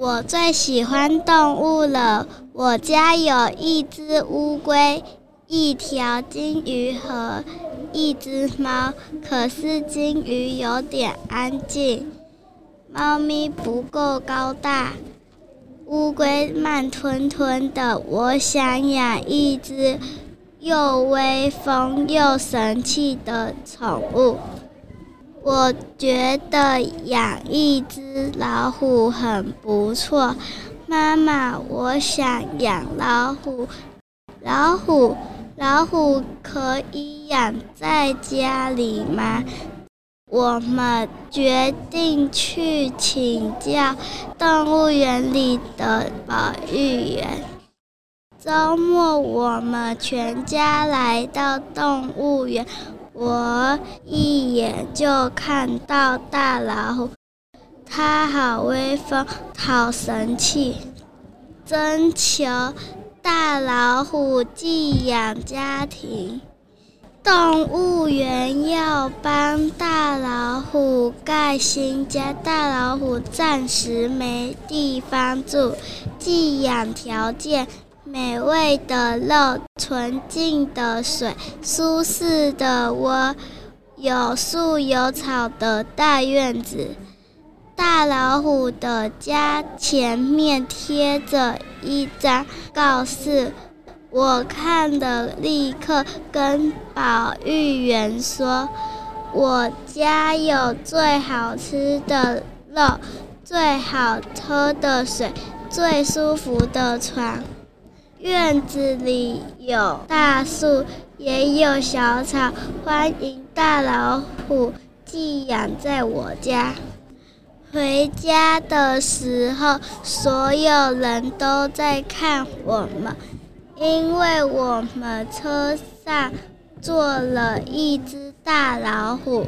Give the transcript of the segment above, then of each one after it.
我最喜欢动物了。我家有一只乌龟，一条金鱼和一只猫。可是金鱼有点安静，猫咪不够高大，乌龟慢吞吞的。我想养一只又威风又神气的宠物。我觉得养一只老虎很不错。妈妈，我想养老虎。老虎，老虎可以养在家里吗？我们决定去请教动物园里的保育员。周末，我们全家来到动物园，我一眼就看到大老虎。它好威风，好神气！征求大老虎寄养家庭，动物园要帮大老虎盖新家，大老虎暂时没地方住。寄养条件：美味的肉、纯净的水、舒适的窝、有树有草的大院子。大老虎的家前面贴着一张告示，我看了立刻跟保育员说：“我家有最好吃的肉，最好喝的水，最舒服的床，院子里有大树，也有小草，欢迎大老虎寄养在我家。”回家的时候，所有人都在看我们，因为我们车上坐了一只大老虎。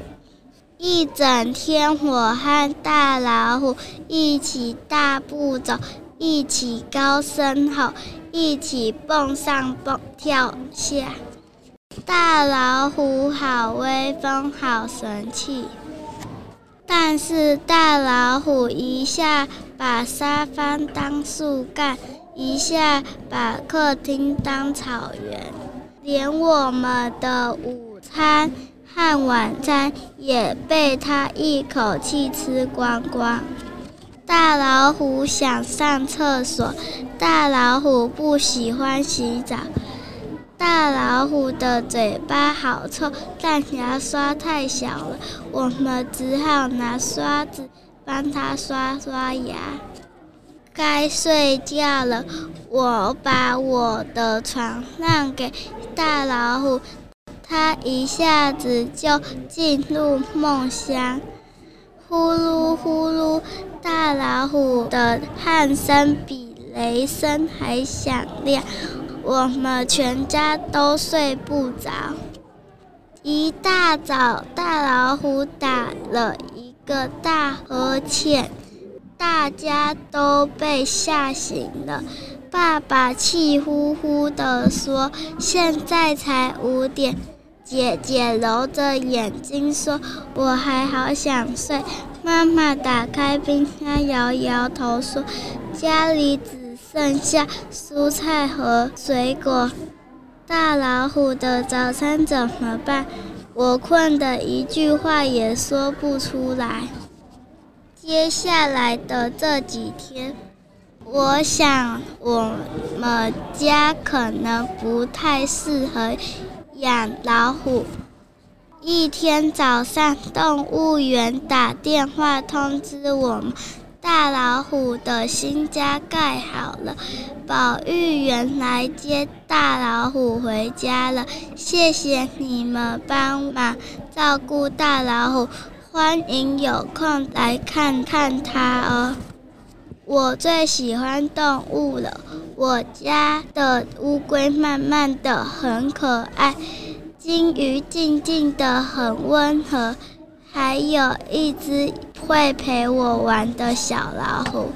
一整天，我和大老虎一起大步走，一起高声吼，一起蹦上蹦跳下。大老虎好威风，好神气。但是大老虎一下把沙发当树干，一下把客厅当草原，连我们的午餐和晚餐也被他一口气吃光光。大老虎想上厕所，大老虎不喜欢洗澡。大老虎的嘴巴好臭，但牙刷太小了，我们只好拿刷子帮它刷刷牙。该睡觉了，我把我的床让给大老虎，它一下子就进入梦乡。呼噜呼噜，大老虎的鼾声比雷声还响亮。我们全家都睡不着。一大早，大老虎打了一个大呵欠，大家都被吓醒了。爸爸气呼呼地说：“现在才五点。”姐姐揉着眼睛说：“我还好想睡。”妈妈打开冰箱，摇摇头说：“家里只……”剩下蔬菜和水果，大老虎的早餐怎么办？我困得一句话也说不出来。接下来的这几天，我想我们家可能不太适合养老虎。一天早上，动物园打电话通知我们。大老虎的新家盖好了，保育员来接大老虎回家了。谢谢你们帮忙照顾大老虎，欢迎有空来看看它哦。我最喜欢动物了，我家的乌龟慢慢的很可爱，金鱼静静的很温和。还有一只会陪我玩的小老虎。